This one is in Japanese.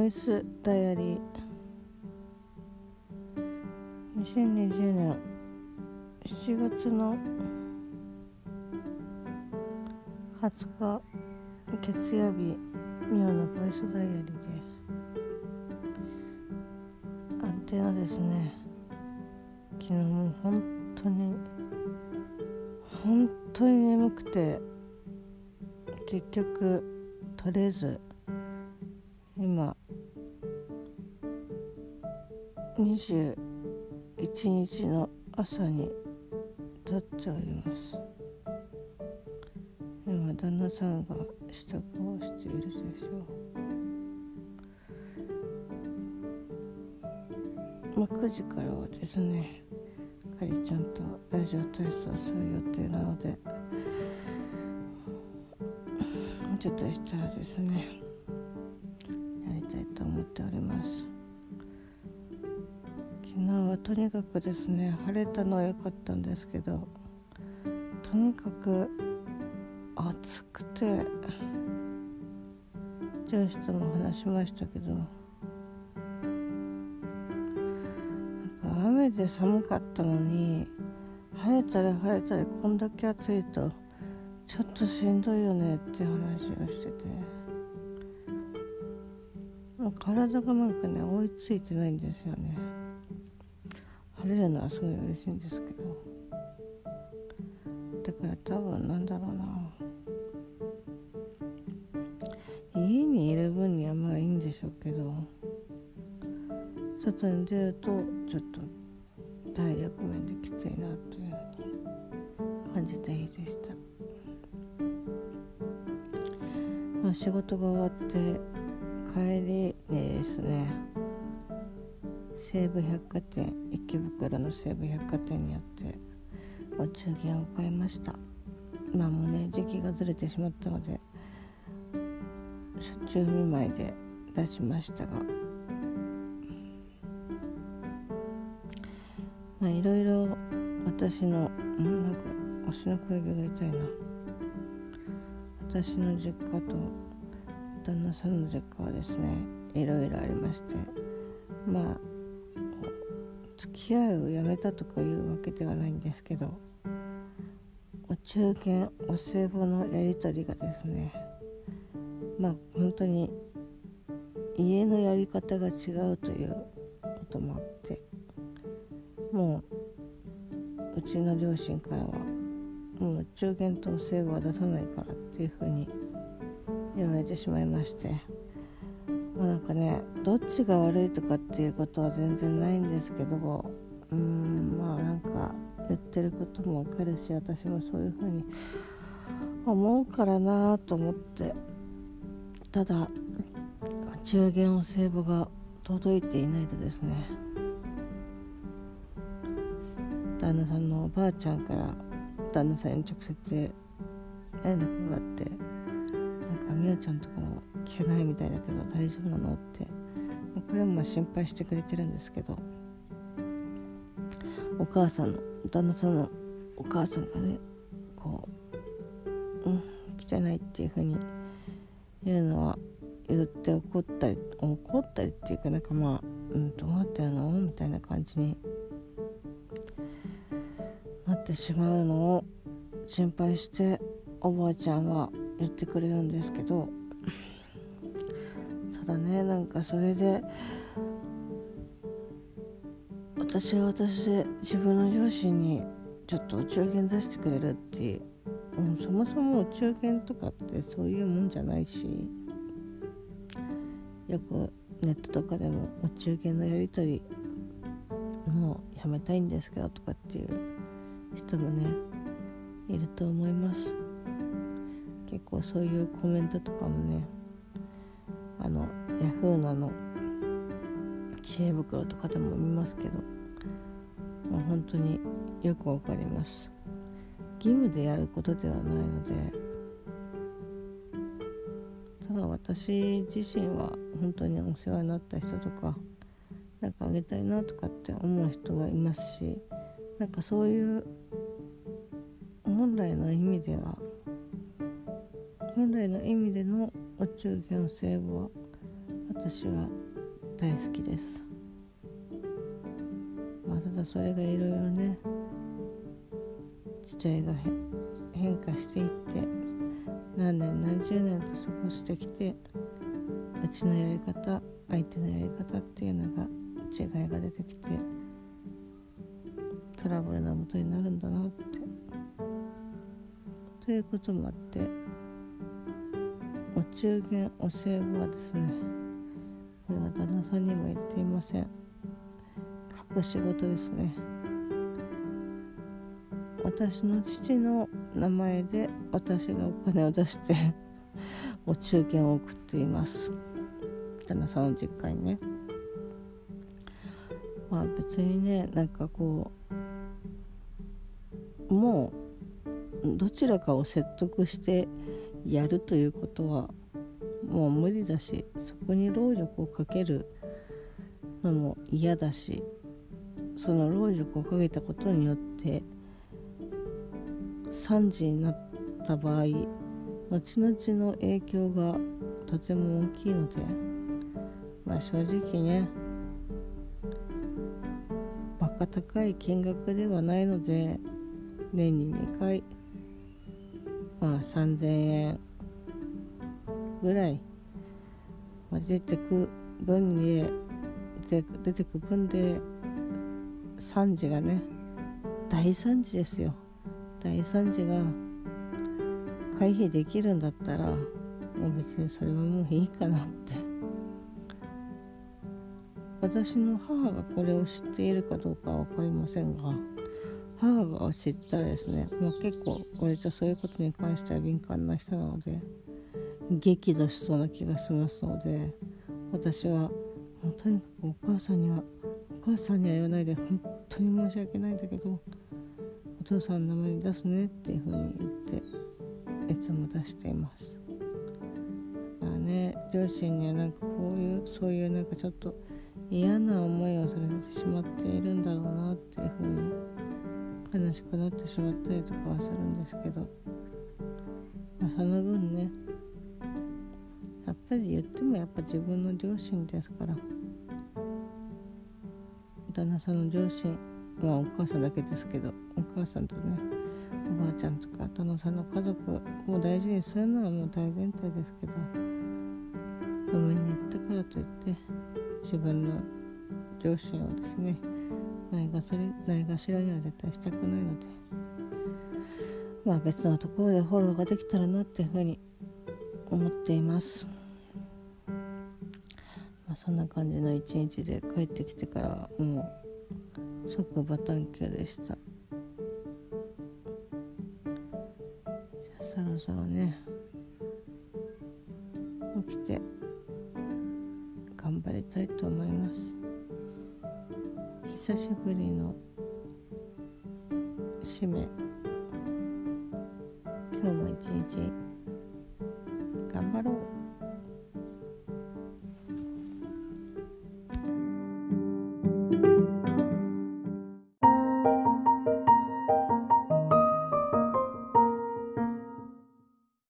ボイスダイアリー。2020年。7月の20日月曜日ミオのボイスダイアリーです。安定のですね。昨日もう本当に本当に眠くて結局取れず今21日の朝に立っております。今旦那さんが支度をしているでしょう、まあ、9時からはですねかりちゃんとラジオ体操する予定なのでちょっとしたらですねやりたいと思っております。昨日はとにかくですね晴れたのは良かったんですけどとにかく暑くて上司とも話しましたけどなんか雨で寒かったのに晴れたら晴れたらこんだけ暑いとちょっとしんどいよねって話をしててもう体がなんかね追いついてないんですよね。れるのはすごい嬉しいんですけど。だから多分なんだろうな。家にいる分にはまあいいんでしょうけど外に出るとちょっと体力面できついなという感じた日でした、まあ、仕事が終わって帰りにですね。西武百貨店池袋の西武百貨店にあってお中元を買いました。まあもうね時期がずれてしまったのでしょっちゅう見舞いで出しましたがまあいろいろ私のんなんか足の小指が痛いな。私の実家と旦那さんの実家はですねいろいろありましてまあ付き合いをやめたとかいうわけではないんですけどお中元お歳暮のやり取りがですねまあ本当に家のやり方が違うということもあってもううちの両親からはもう中元とお歳暮は出さないからっていうふうに言われてしまいましてもうなんかねどっちが悪いとかっていうことは全然ないんですけどうーんまあなんか言ってることも分かるし私もそういうふうに思うからなと思って。ただ中元お歳暮が届いていないとですね旦那さんのおばあちゃんから旦那さんに直接連絡があってなんかみおちゃんとからは聞けないみたいだけど大丈夫なの？って。これも心配してくれてるんですけど。お母さんの旦那さんのお母さんがねこう「うん来てない」っていうふうに言うのは言って怒ったり怒ったりっていうかなんかまあ、うん、どうなってるの？みたいな感じになってしまうのを心配しておばあちゃんは言ってくれるんですけどただねなんかそれで私は私で自分の両親にちょっとお中元出してくれるっていう、そもそもお中元とかってそういうもんじゃないしよくネットとかでもお中元のやり取りもうやめたいんですけどとかっていう人もねいると思います。結構そういうコメントとかもねあのヤフーなの知恵袋とかでも見ますけど、まあ、本当によくわかります。義務でやることではないのでただ私自身は本当にお世話になった人とかなんかあげたいなとかって思う人がいますしなんかそういう本来の意味では本来の意味でのお中元制は私は大好きです、まあ、ただそれがいろいろね時代が変化していって何年何十年と過ごしてきてうちのやり方相手のやり方っていうのが違いが出てきてトラブルのもとになるんだなって。ということもあってお中元お歳暮はですねこれは旦那さんにも言っていません。書く仕事ですね。私の父の名前で私がお金を出して お中元を送っています。旦那さんの実家にね。まあ別にねなんかこうもうどちらかを説得してやるということはもう無理だしそこに労力をかけるのも嫌だしその労力をかけたことによって惨事になった場合後々の影響がとても大きいのでまあ正直ねバカ高い金額ではないので年に2回まあ3000円ぐらい、ま、出てく分で出てく分で惨事がね大惨事ですよ。大惨事が回避できるんだったらもう別にそれはもういいかなって。私の母がこれを知っているかどうかは分かりませんが母が知ったらですね。もう結構割とそういうことに関しては敏感な人なので激怒しそうな気がしますので私はとにかくお母さんにはお母さんには言わないで本当に申し訳ないんだけどお父さんの名前出すねっていうふうに言っていつも出しています。だからね両親にはなんかこういうそういうなんかちょっと嫌な思いをさせてしまっているんだろうなっていうふうに悲しくなってしまったりとかはするんですけど、まあ、その分ねやっぱり言ってもやっぱ自分の両親ですから。旦那さんの両親まあお母さんだけですけどお母さんとねおばあちゃんとか旦那さんの家族を大事にするのはもう大前提ですけど海に行ったからといって自分の両親をですねないがしないがしらには絶対したくないので。まあ別のところでフォローができたらなっていうふうに思っています。まあ、そんな感じの一日で帰ってきてからもう即バタンキューでした。じゃあそろそろね起きて頑張りたいと思います。久しぶりの締め。今日も一日頑張ろう。